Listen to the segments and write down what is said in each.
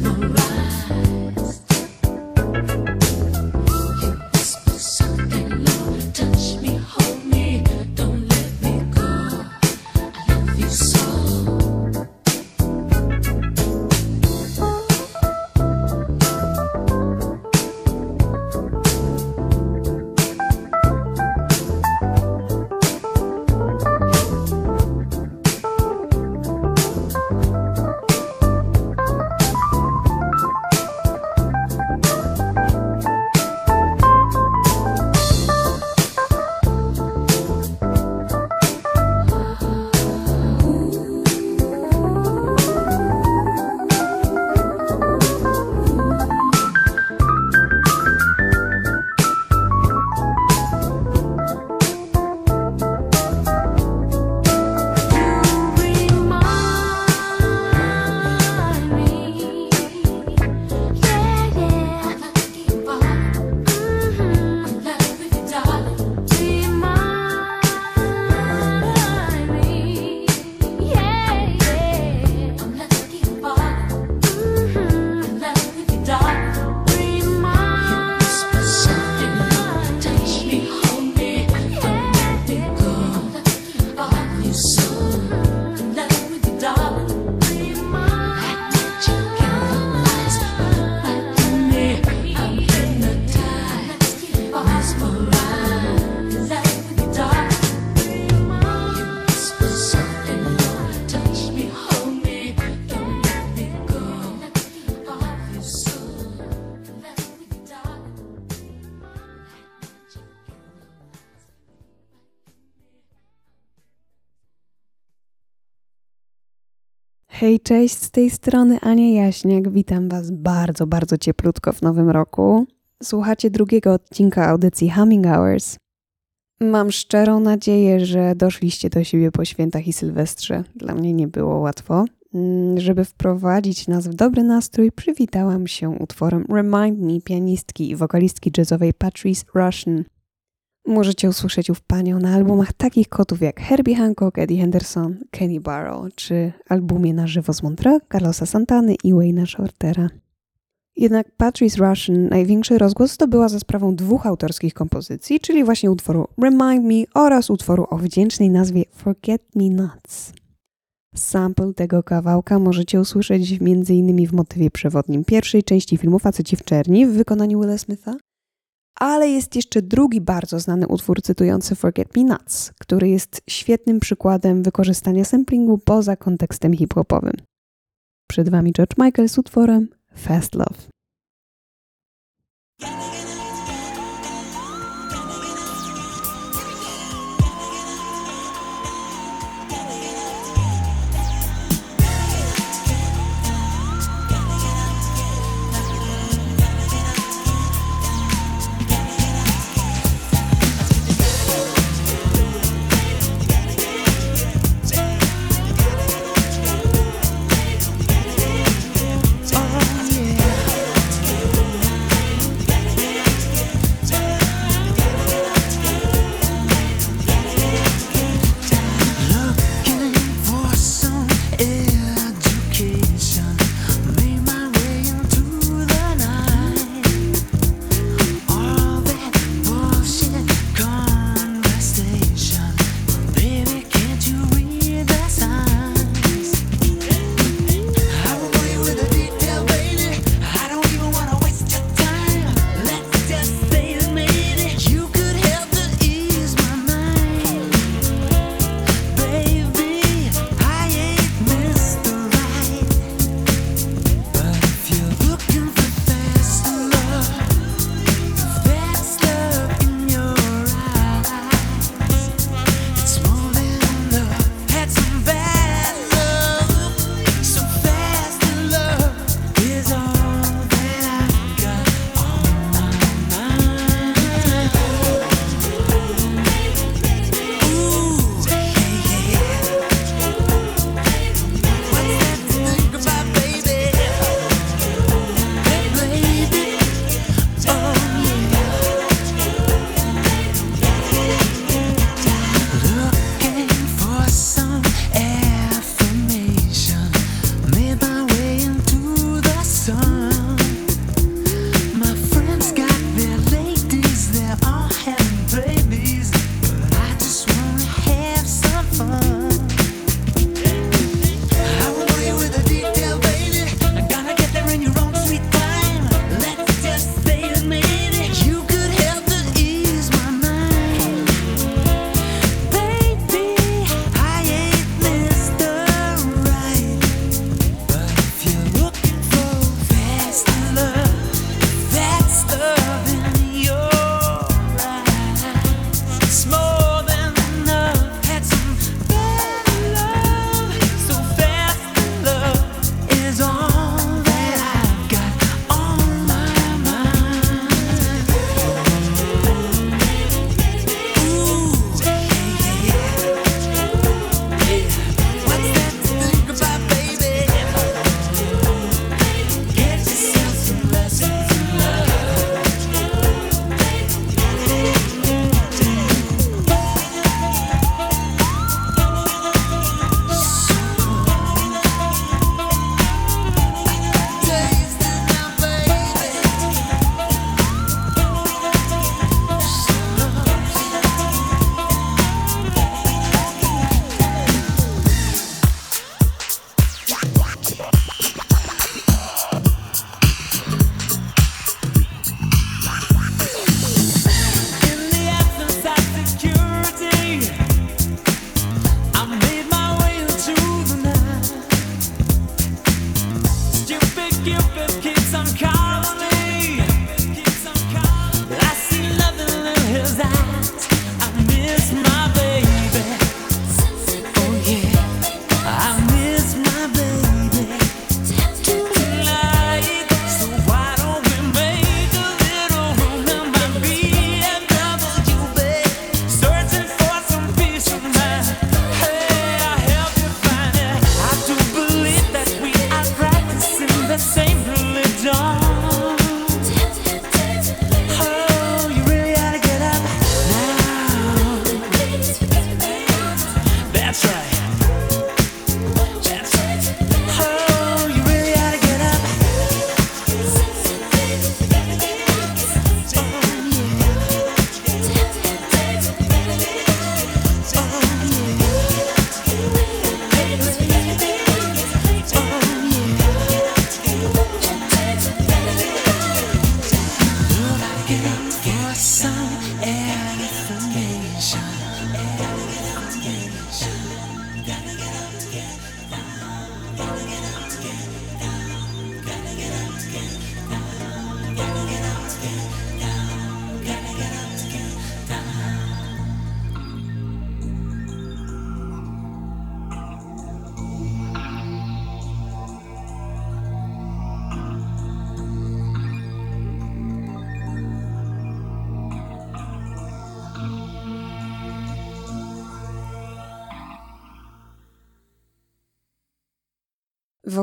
no right. Hej, cześć, z tej strony Ania Jaśniak. Witam Was bardzo, bardzo cieplutko w nowym roku. Słuchacie drugiego odcinka audycji Humming Hours. Mam szczerą nadzieję, że doszliście do siebie po świętach i sylwestrze. Dla mnie nie było łatwo. Mm, żeby wprowadzić nas w dobry nastrój, przywitałam się utworem Remind Me pianistki i wokalistki jazzowej Patrice Russian. Możecie usłyszeć ów panią na albumach takich kotów jak Herbie Hancock, Eddie Henderson, Kenny Barrow, czy albumie na żywo z Montreux, Carlosa Santany i Wayne'a Shortera. Jednak Patrice Russian największy rozgłos zdobyła za sprawą dwóch autorskich kompozycji, czyli właśnie utworu Remind Me oraz utworu o wdzięcznej nazwie Forget Me Nots. Sample tego kawałka możecie usłyszeć m.in. w motywie przewodnim pierwszej części filmu Faceci w Czerni w wykonaniu Willa Smitha, ale jest jeszcze drugi bardzo znany utwór cytujący Forget Me Nuts, który jest świetnym przykładem wykorzystania samplingu poza kontekstem hip-hopowym. Przed Wami George Michael z utworem Fast Love.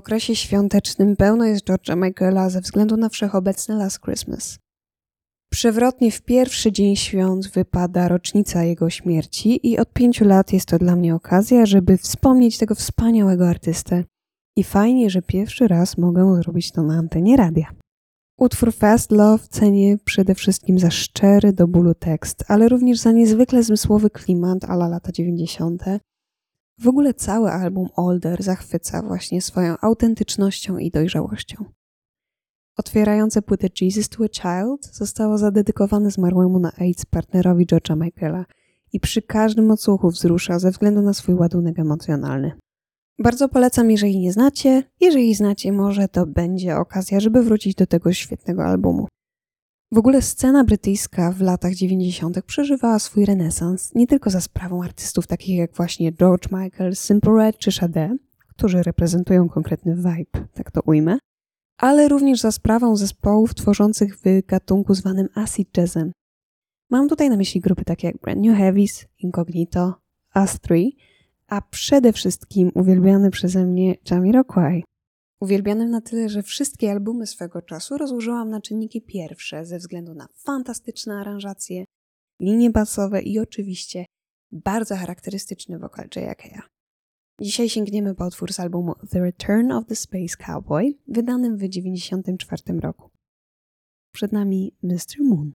Okresie świątecznym pełno jest George'a Michaela ze względu na wszechobecny Last Christmas. Przewrotnie w pierwszy dzień świąt wypada rocznica jego śmierci i od pięciu lat jest to dla mnie okazja, żeby wspomnieć tego wspaniałego artystę. I fajnie, że pierwszy raz mogę zrobić to na antenie radia. Utwór Fast Love cenię przede wszystkim za szczery do bólu tekst, ale również za niezwykle zmysłowy klimat ala lata 90. W ogóle cały album Older zachwyca właśnie swoją autentycznością i dojrzałością. Otwierające płytę Jesus to a Child zostało zadedykowane zmarłemu na AIDS partnerowi George'a Michaela i przy każdym odsłuchu wzrusza ze względu na swój ładunek emocjonalny. Bardzo polecam, jeżeli nie znacie. Jeżeli znacie, może to będzie okazja, żeby wrócić do tego świetnego albumu. W ogóle scena brytyjska w latach 90. przeżywała swój renesans nie tylko za sprawą artystów takich jak właśnie George Michael, Simple Red czy Sade, którzy reprezentują konkretny vibe, tak to ujmę, ale również za sprawą zespołów tworzących w gatunku zwanym acid jazzem. Mam tutaj na myśli grupy takie jak Brand New Heavies, Incognito, Us Three, a przede wszystkim uwielbiany przeze mnie Jamiroquai. Uwielbianym na tyle, że wszystkie albumy swego czasu rozłożyłam na czynniki pierwsze ze względu na fantastyczne aranżacje, linie basowe i oczywiście bardzo charakterystyczny wokal J.A.K.'a. Dzisiaj sięgniemy po utwór z albumu The Return of the Space Cowboy, wydanym w 1994 roku. Przed nami Mr. Moon.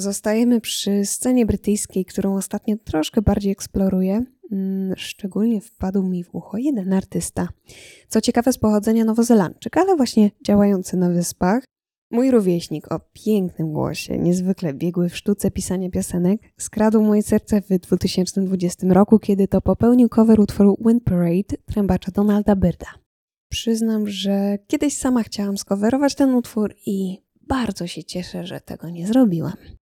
Zostajemy przy scenie brytyjskiej, którą ostatnio troszkę bardziej eksploruję. Mm, szczególnie wpadł mi w ucho jeden artysta. Co ciekawe, z pochodzenia Nowozelandczyk, ale właśnie działający na wyspach. Mój rówieśnik o pięknym głosie, niezwykle biegły w sztuce pisania piosenek, skradł moje serce w 2020 roku, kiedy to popełnił cover utworu Wind Parade trębacza Donalda Byrda. Przyznam, że kiedyś sama chciałam skowerować ten utwór i bardzo się cieszę, że tego nie zrobiłam.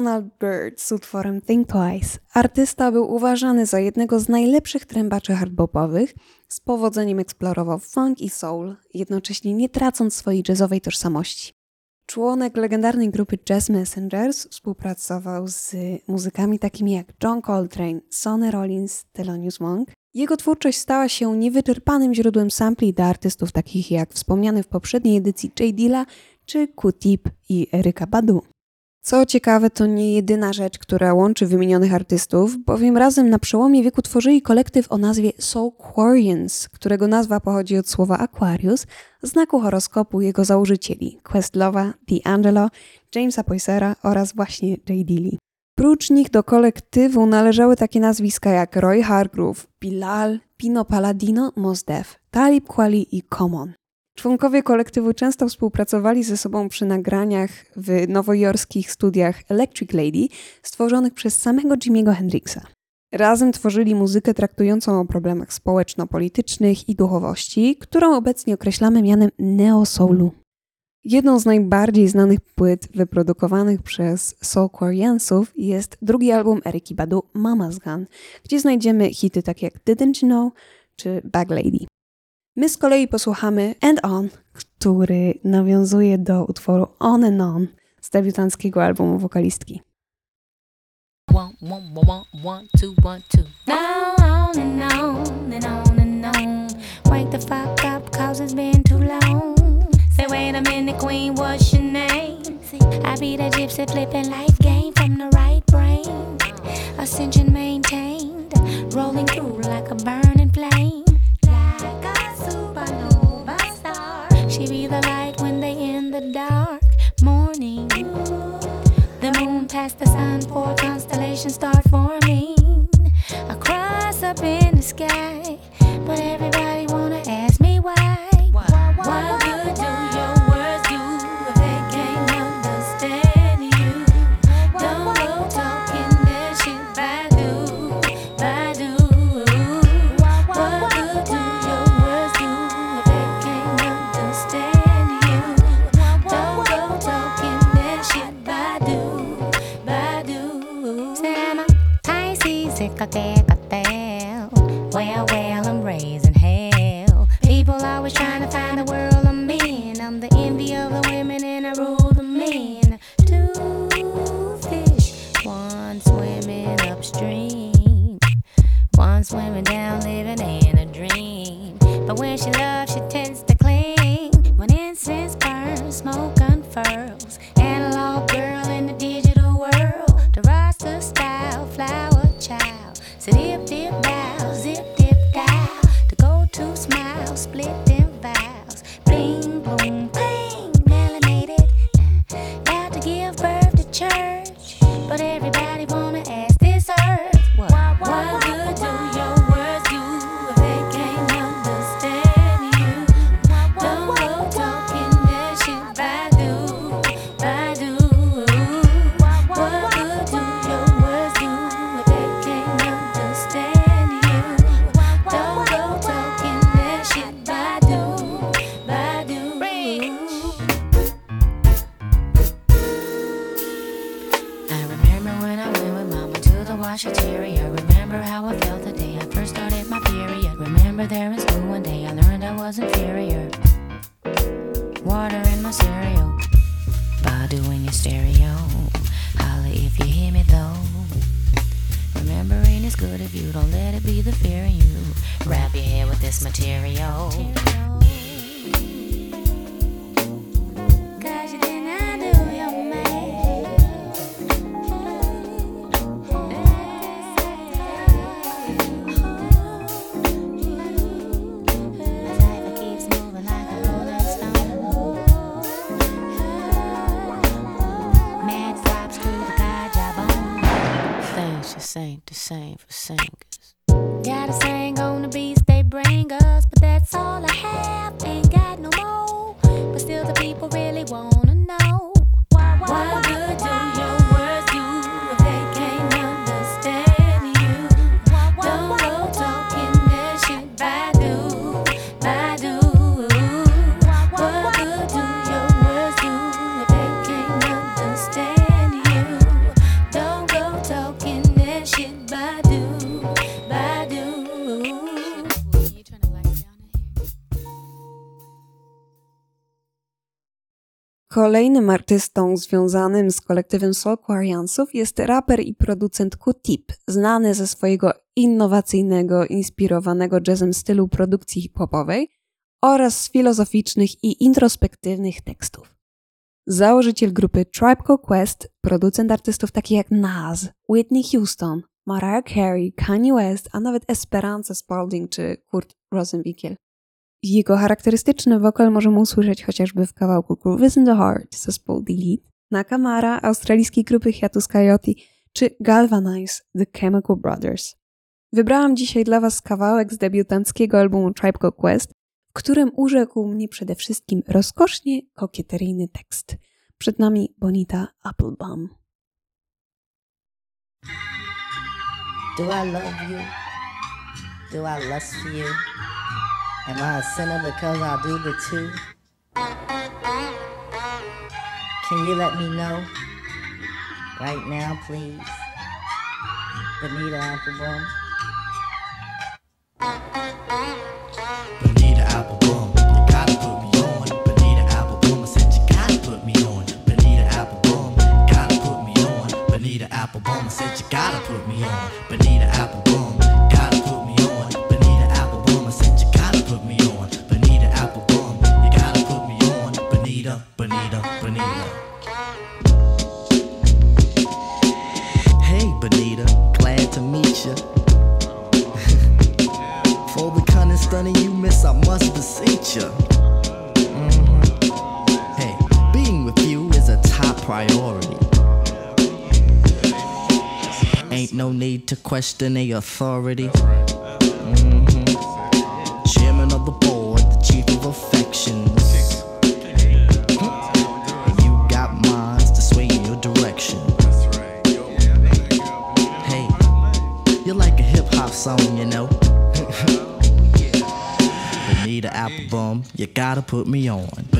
Donald Byrd z utworem Think Twice. Artysta był uważany za jednego z najlepszych trębaczy hardbopowych, z powodzeniem eksplorował funk i soul, jednocześnie nie tracąc swojej jazzowej tożsamości. Członek legendarnej grupy Jazz Messengers współpracował z muzykami takimi jak John Coltrane, Sonny Rollins, Thelonious Monk. Jego twórczość stała się niewyczerpanym źródłem sampli dla artystów takich jak wspomniany w poprzedniej edycji J. Dilla czy Q-Tip i Eryka Badu. Co ciekawe, to nie jedyna rzecz, która łączy wymienionych artystów, bowiem razem na przełomie wieku tworzyli kolektyw o nazwie Soulquarians, którego nazwa pochodzi od słowa Aquarius, znaku horoskopu jego założycieli Questlowa, D'Angelo, Jamesa Poysera oraz właśnie J. Dilly. Prócz nich do kolektywu należały takie nazwiska jak Roy Hargrove, Bilal, Pino Palladino, Mos Def, Talib Kweli i Common. Członkowie kolektywu często współpracowali ze sobą przy nagraniach w nowojorskich studiach Electric Lady stworzonych przez samego Jimiego Hendrixa. Razem tworzyli muzykę traktującą o problemach społeczno-politycznych i duchowości, którą obecnie określamy mianem neo-soulu. Jedną z najbardziej znanych płyt wyprodukowanych przez Soulquariansów jest drugi album Eriki Badu Mama's Gun, gdzie znajdziemy hity takie jak Didn't You Know czy Bag Lady. My z kolei posłuchamy End On, który nawiązuje do utworu On and On z debiutanckiego albumu wokalistki. One, one, one, one, two, one, two. Now on and on and on and on. Wake the fuck up, cause it's been too long. Say, wait a minute, queen, what's your name? See, I be the gypsy flipping life game from the right brain. Ascension maintained, rolling through constellations start forming across up in the sky. かけ Kolejnym artystą związanym z kolektywem Soulquariansów jest raper i producent Q-Tip, znany ze swojego innowacyjnego, inspirowanego jazzem stylu produkcji hip-hopowej oraz z filozoficznych i introspektywnych tekstów. Założyciel grupy Tribe Called Quest, producent artystów takich jak Nas, Whitney Houston, Mariah Carey, Kanye West, a nawet Esperanza Spalding czy Kurt Rosenwinkel. Jego charakterystyczny wokal możemy usłyszeć chociażby w kawałku Grooves in the Heart zespołu Delete, Nakamara australijskiej grupy Hiatus Coyote czy Galvanize The Chemical Brothers. Wybrałam dzisiaj dla Was kawałek z debiutanckiego albumu Tribe Called Quest, w którym urzekł mnie przede wszystkim rozkosznie kokieteryjny tekst. Przed nami Bonita Applebaum. Do I love you? Do I lust for you? Am I a sinner because I do the two? Can you let me know? Right now, please. Bonita Applebaum. Bonita Applebaum, you gotta put me on. Bonita Applebaum, I said you gotta put me on. Bonita Applebaum, gotta put me on. Bonita Applebaum, I said you gotta put me on. Bonita Applebaum, Bonita, Bonita. Hey, Bonita, glad to meet you. For the cunning stunning you miss, I must beseech you. Mm-hmm. Hey, being with you is a top priority. Ain't no need to question the authority. Put me on.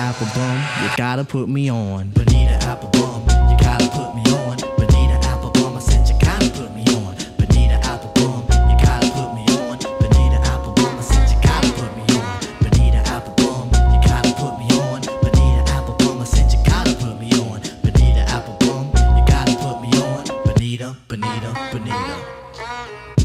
Applebaum, you gotta put me on. Bonita Applebaum, you gotta put me on. Bonita Applebaum, I said you gotta put me on. Bonita Applebaum, you gotta put me on. Bonita Applebaum, I said you gotta put me on. Bonita Applebaum, you gotta put me on. Bonita Applebaum, I said you gotta put me on. Bonita Applebaum, you gotta put me on. Bonita, Bonita, Bonita.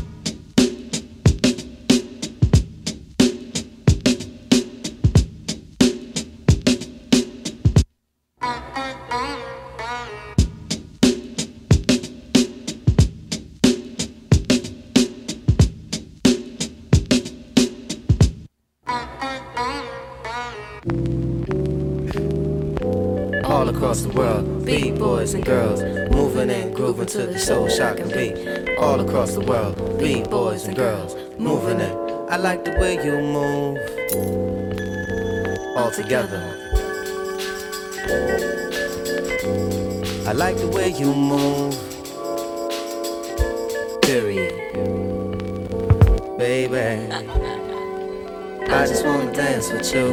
Across the world. Beat boys and girls moving and grooving to the soul shocking beat. All across the world. Beat boys and girls moving it. I like the way you move. All together. I like the way you move. Period. Baby. I just wanna dance with you.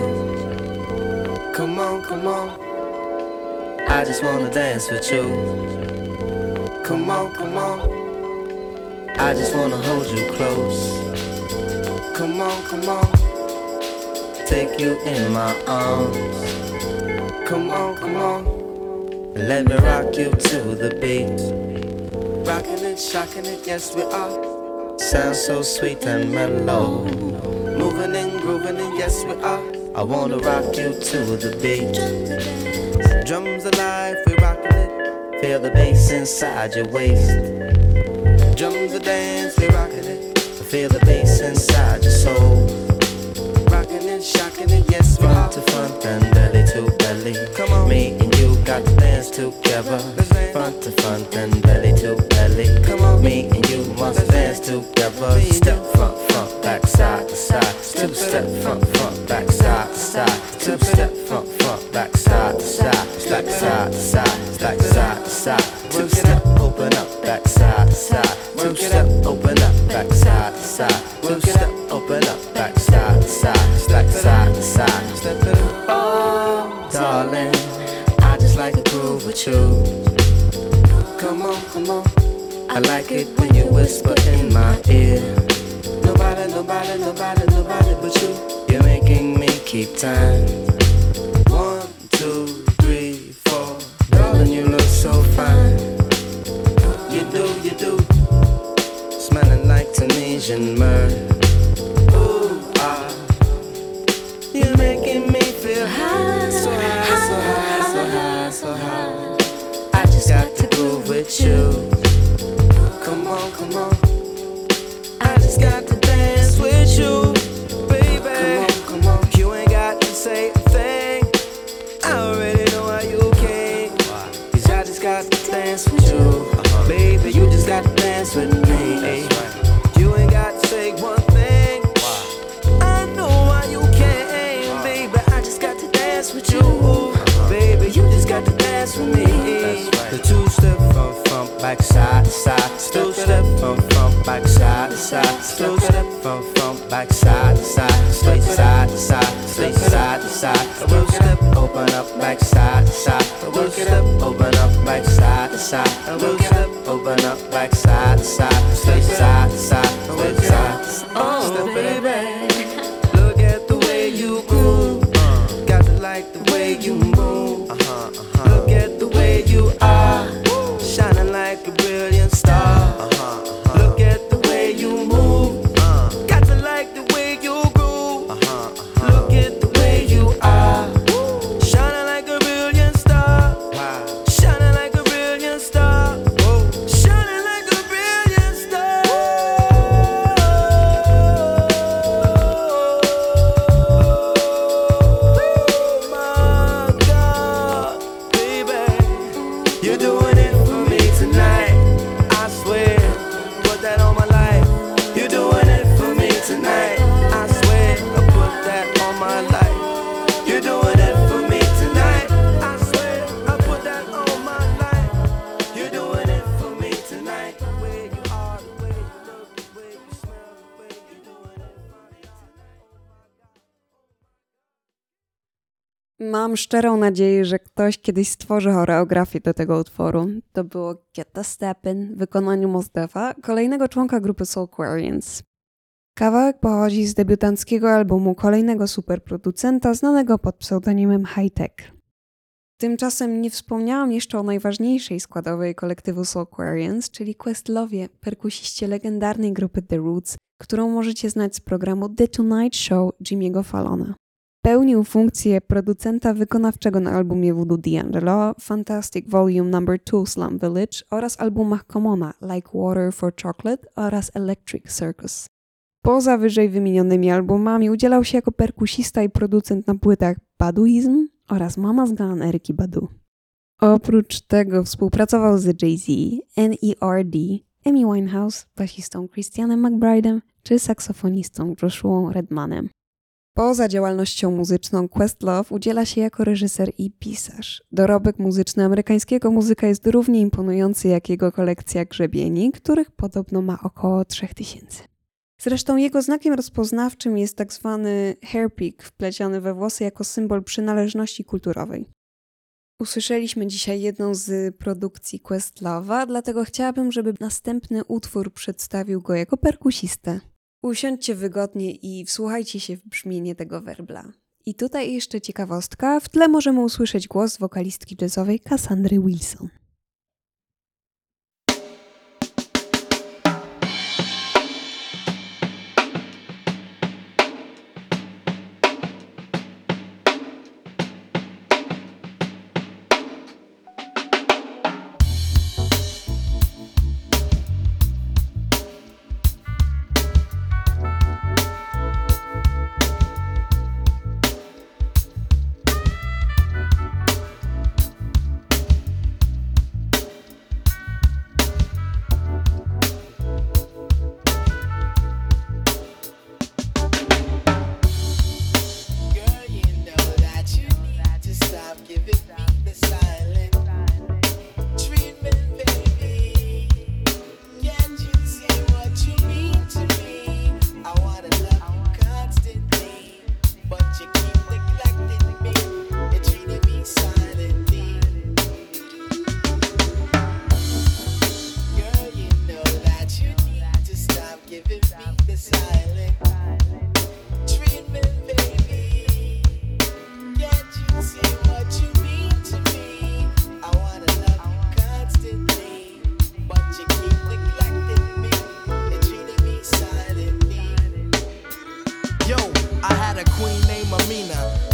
Come on, come on. I just wanna dance with you. Come on, come on. I just wanna hold you close. Come on, come on. Take you in my arms. Come on, come on. Let me rock you to the beat. Rocking it, shocking it, yes we are. Sounds so sweet and mellow. Moving and grooving it, yes we are. I wanna rock you to the beat. Drums alive, we rockin' it. Feel the bass inside your waist. Drums a dance, we rockin' it. Feel the bass inside your soul. Rockin' it, shockin' it, yes we are. to front and belly to belly. Come on, me and you got to dance together. Front to front and belly to belly. Come on, me and you must dance together. Step front, front, back, side to side. Two step front, front, back, side to side. Two step front, front, back, side side. Stack side side, stack side side. Two step open up, back side side. Two step szczerą nadzieję, że ktoś kiedyś stworzy choreografię do tego utworu. To było Get the w wykonaniu Mosdefa, kolejnego członka grupy Soulquarians. Kawałek pochodzi z debiutanckiego albumu kolejnego superproducenta znanego pod pseudonimem High Tech. Tymczasem nie wspomniałam jeszcze o najważniejszej składowej kolektywu Soulquarians, czyli Questlowie, perkusiście legendarnej grupy The Roots, którą możecie znać z programu The Tonight Show Jimmy'ego Fallona. Pełnił funkcję producenta wykonawczego na albumie Voodoo D'Angelo, Fantastic Volume No. 2 Slum Village oraz albumach Commona Like Water for Chocolate oraz Electric Circus. Poza wyżej wymienionymi albumami udzielał się jako perkusista i producent na płytach Baduizm oraz Mama's Gun Eryki Badu. Oprócz tego współpracował z Jay-Z, N.E.R.D., Amy Winehouse, basistą Christianem McBride'em czy saksofonistą Joshua Redmanem. Poza działalnością muzyczną Questlove udziela się jako reżyser i pisarz. Dorobek muzyczny amerykańskiego muzyka jest równie imponujący jak jego kolekcja grzebieni, których podobno ma około 3000. Zresztą jego znakiem rozpoznawczym jest tak zwany hairpick wpleciony we włosy jako symbol przynależności kulturowej. Usłyszeliśmy dzisiaj jedną z produkcji Questlove'a, dlatego chciałabym, żeby następny utwór przedstawił go jako perkusistę. Usiądźcie wygodnie i wsłuchajcie się w brzmienie tego werbla. I tutaj jeszcze ciekawostka, w tle możemy usłyszeć głos wokalistki jazzowej Cassandry Wilson.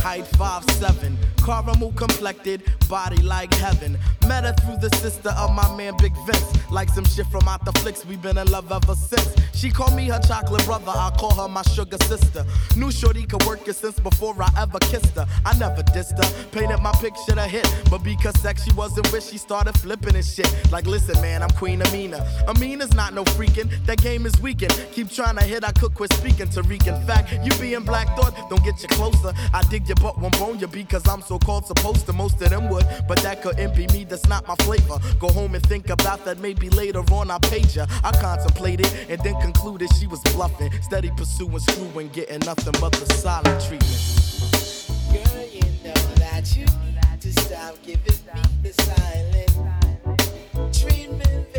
Height 5'7, caramel complected, body like heaven. Met her through the sister of my man Big Vince. Like some shit from out the flicks, we been in love ever since. She called me her chocolate brother, I call her my sugar sister. Knew Shorty could work it since before I ever kissed her. I never dissed her, painted my picture to hit. But because sex she wasn't with, she started flipping and shit. Like, listen, man, I'm Queen Amina. Amina's not no freaking, that game is weakened. Keep trying to hit, I could quit speaking. Tariq, in fact, you being Black Thought, don't get you closer. I dig your butt, won't bone you because I'm so called supposed to. Most of them would, but that couldn't be me, that's not my flavor. Go home and think about that, maybe later on I page her. I contemplated and then concluded she was bluffing. Steady pursuing, screwing, getting nothing but the silent treatment. Girl, you know that you need to stop giving me the silent treatment,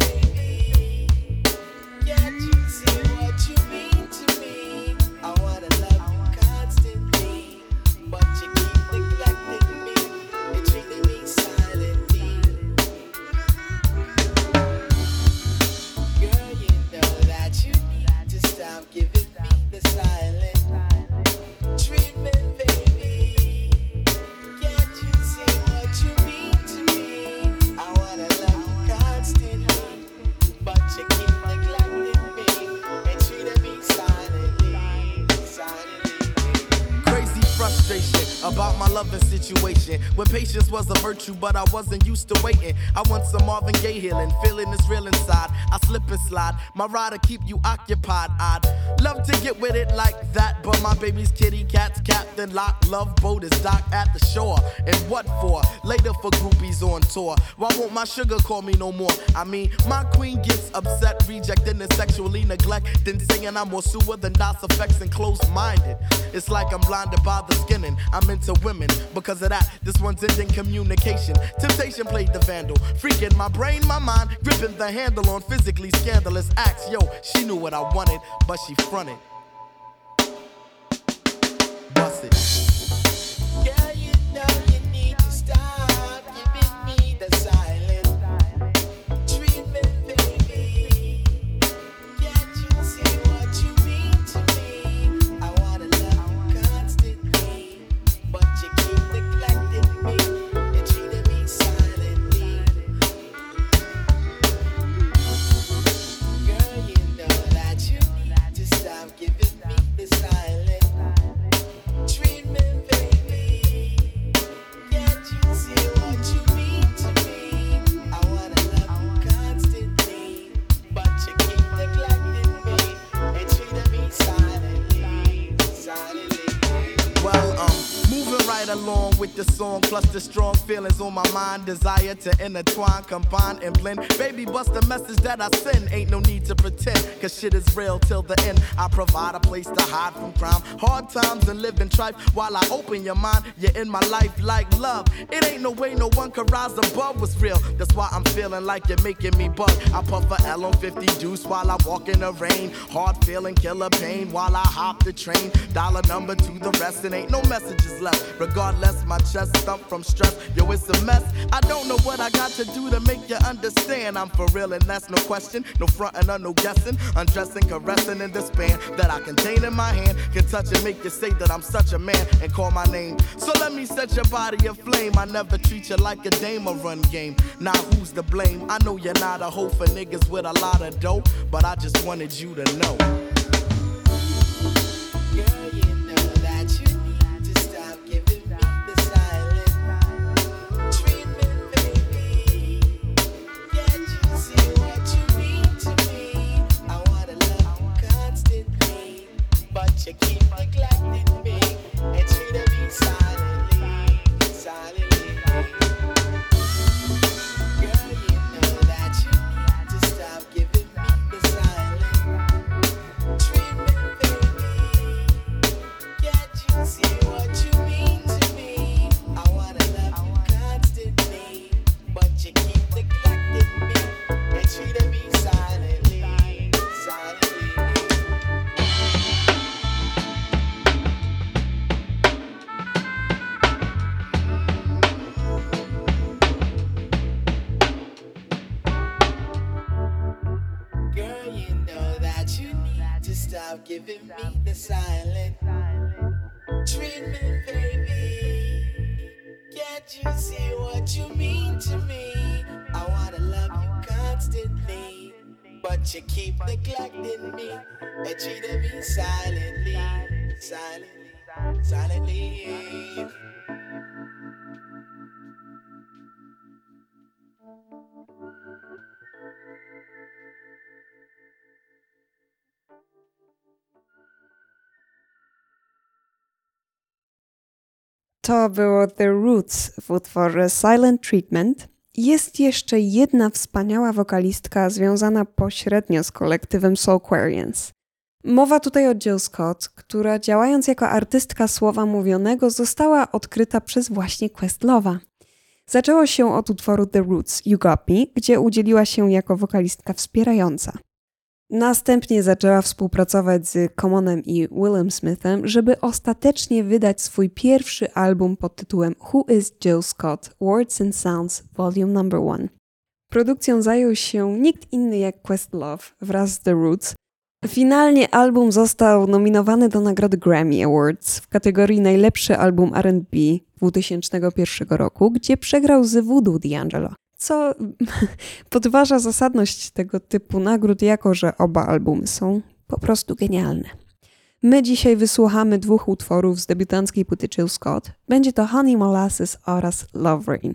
loving situation. When patience was a virtue, but I wasn't used to waiting. I want some Marvin Gaye healing, feeling is real inside. I slip and slide, my ride to keep you occupied. I'd love to get with it like that, but my baby's kitty cat's captain lock. Love boat is docked at the shore. And what for? Later for groupies on tour. Why won't my sugar call me no more? I mean, my queen gets upset, rejecting and sexually neglecting, saying I'm more sewer than DOS effects and close minded. It's like I'm blinded by the skinning. I'm into women. Because of that, this one's ending communication. Temptation played the vandal. Freaking my brain, my mind, gripping the handle on physically scandalous acts. Yo, she knew what I wanted, but she fronted. Plus the feelings on my mind, desire to intertwine, combine, and blend. Baby, bust the message that I send. Ain't no need to pretend, cause shit is real till the end. I provide a place to hide from crime, hard times and live in trife. While I open your mind, you're in my life like love. It ain't no way no one could rise above what's real. That's why I'm feeling like you're making me bug. I puff a L on 50 juice while I walk in the rain. Hard feeling, killer pain while I hop the train. Dollar number to the rest, and ain't no messages left. Regardless, my chest thump from stress. Yo, it's a mess. I don't know what I got to do to make you understand. I'm for real, and that's no question. No frontin' or no guessing. Undressing, caressing in the span that I contain in my hand. Can touch and make you say that I'm such a man and call my name. So let me set your body aflame. I never treat you like a dame or run game. Now who's to blame? I know you're not a hoe for niggas with a lot of dough, but I just wanted you to know. But you keep neglecting me and treating me silently, silently, silently. To było The Roots w utworze Silent Treatment. Jest jeszcze jedna wspaniała wokalistka związana pośrednio z kolektywem Soulquarians. Mowa tutaj o Jill Scott, która działając jako artystka słowa mówionego została odkryta przez właśnie Questlove'a. Zaczęło się od utworu The Roots You Got Me, gdzie udzieliła się jako wokalistka wspierająca. Następnie zaczęła współpracować z Commonem i Willem Smithem, żeby ostatecznie wydać swój pierwszy album pod tytułem Who is Jill Scott? Words and Sounds Volume Number 1. Produkcją zajął się nikt inny jak Questlove wraz z The Roots. Finalnie album został nominowany do nagrody Grammy Awards w kategorii Najlepszy album R&B 2001 roku, gdzie przegrał z Voodoo D'Angelo co podważa zasadność tego typu nagród, jako że oba albumy są po prostu genialne. My dzisiaj wysłuchamy dwóch utworów z debiutanckiej płyty Jill Scott. Będzie to Honey Molasses oraz Love Rain.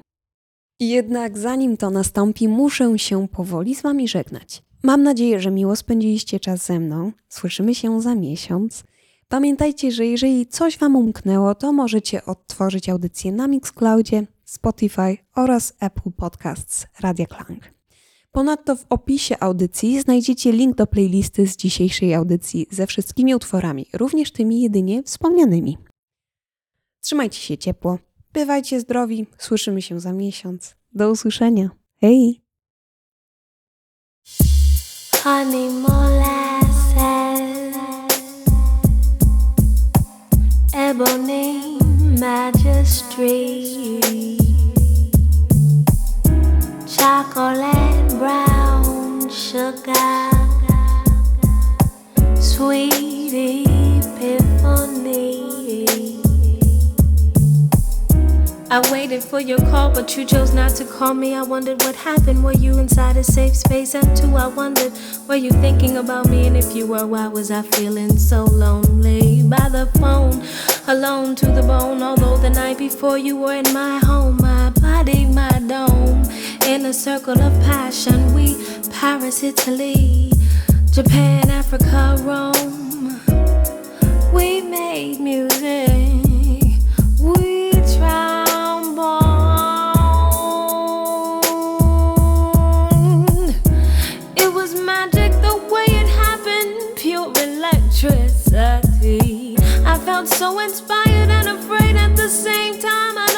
Jednak zanim to nastąpi, muszę się powoli z Wami żegnać. Mam nadzieję, że miło spędziliście czas ze mną. Słyszymy się za miesiąc. Pamiętajcie, że jeżeli coś Wam umknęło, to możecie odtworzyć audycję na Mixcloudzie, Spotify oraz Apple Podcasts Radia Klang. Ponadto w opisie audycji znajdziecie link do playlisty z dzisiejszej audycji ze wszystkimi utworami, również tymi jedynie wspomnianymi. Trzymajcie się ciepło, bywajcie zdrowi, słyszymy się za miesiąc. Do usłyszenia. Hej! Honey magistry, chocolate brown sugar, sweet I waited for your call, but you chose not to call me. I wondered what happened. Were you inside a safe space? And two, I wondered, were you thinking about me? And if you were, why was I feeling so lonely? By the phone, alone to the bone. Although the night before you were in my home, my body, my dome. In a circle of passion, we Paris, Italy, Japan, Africa, Rome. We made music. So inspired and afraid at the same time. I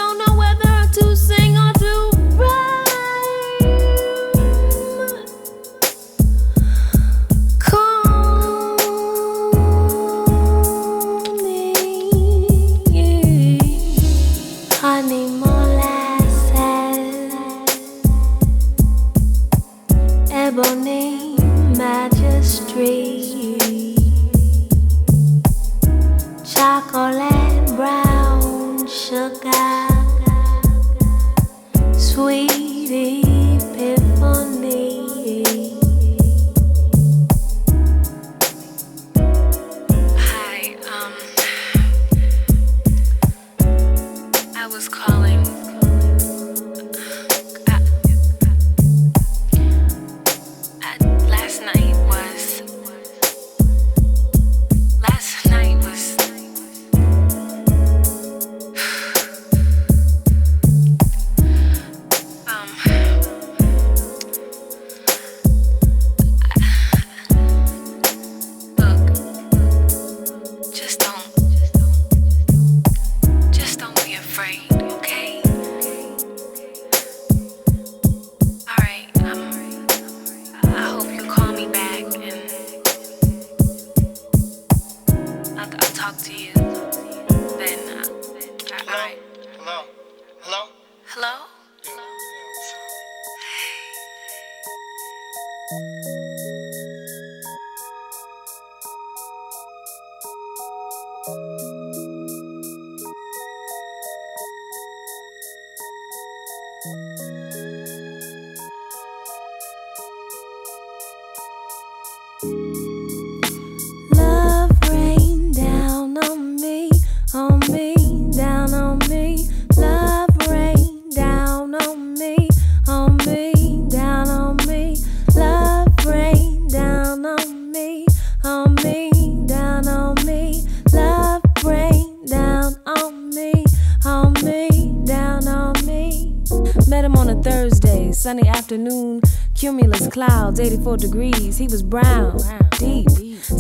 44 degrees. He was brown.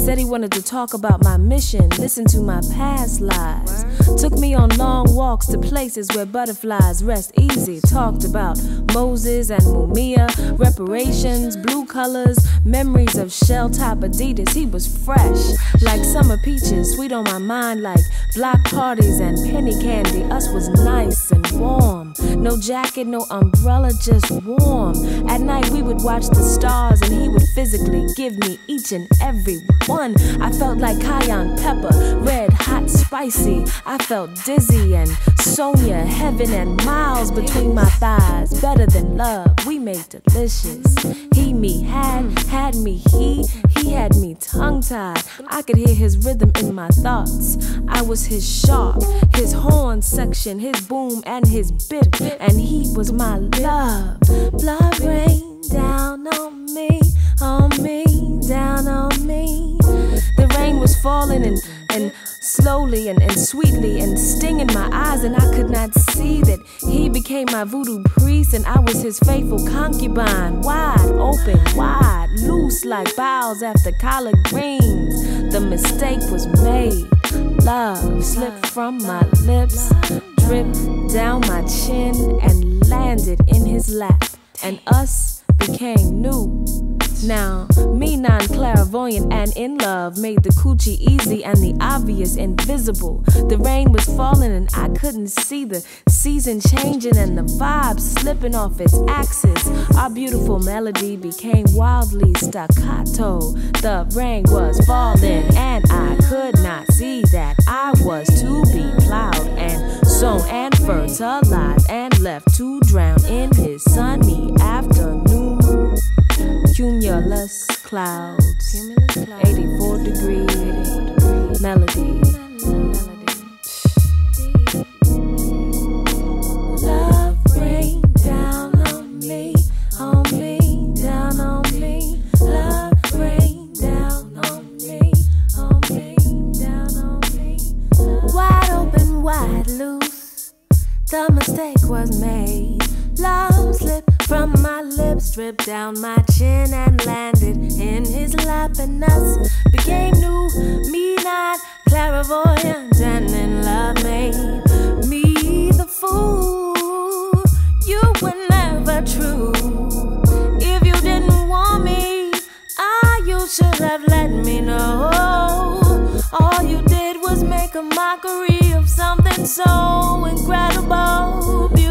Said he wanted to talk about my mission, listen to my past lives. Took me on long walks to places where butterflies rest easy. Talked about Moses and Mumia, reparations, blue colors, memories of shell top Adidas. He was fresh, like summer peaches, sweet on my mind, like block parties and penny candy. Us was nice and warm. No jacket, no umbrella, just warm. At night, we would watch the stars, and he would physically give me each and every one. I felt like cayenne pepper, red, hot, spicy. I felt dizzy and Sonia, heaven and miles between my thighs. Better than love, we made delicious. He, me, had, had me, he, he had me tongue tied. I could hear his rhythm in my thoughts. I was his sharp, his horn section, his boom and his bip, and he was my love. Blood rain down on me, on me, down on me. The rain was falling and and slowly and, and sweetly and stinging my eyes, and I could not see that he became my voodoo priest and I was his faithful concubine. Wide open, wide, loose like boughs after collard greens. The mistake was made. Love slipped from my lips, dripped down my chin, and landed in his lap. And us became new. Now, me non clairvoyant and in love made the coochie easy and the obvious invisible. The rain was falling and I couldn't see the season changing and the vibe slipping off its axis. Our beautiful melody became wildly staccato. The rain was falling and I could not see that I was to be plowed and sown and fertilized and left to drown in his sunny afternoon. Cumulus clouds, 84 degrees, melody. Love rain down on me, on me, down on me. Love rain down on me, on me, down on me. Wide open, wide loose. The mistake was made. Love slipped from my lips, dripped down my chin, and landed in his lap. And us became new. Me not clairvoyant, and in love made me the fool. You were never true. If you didn't want me, ah, you should have let me know. All you did was make a mockery something so incredible, beautiful.